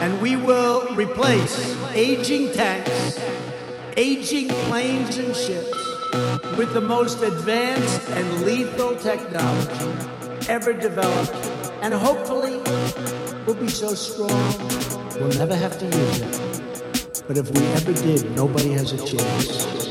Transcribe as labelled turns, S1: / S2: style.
S1: And we will replace aging tanks, aging planes and ships with the most advanced and lethal technology ever developed. And hopefully, we'll be so strong we'll never have to use it. But if we ever did, nobody has a chance.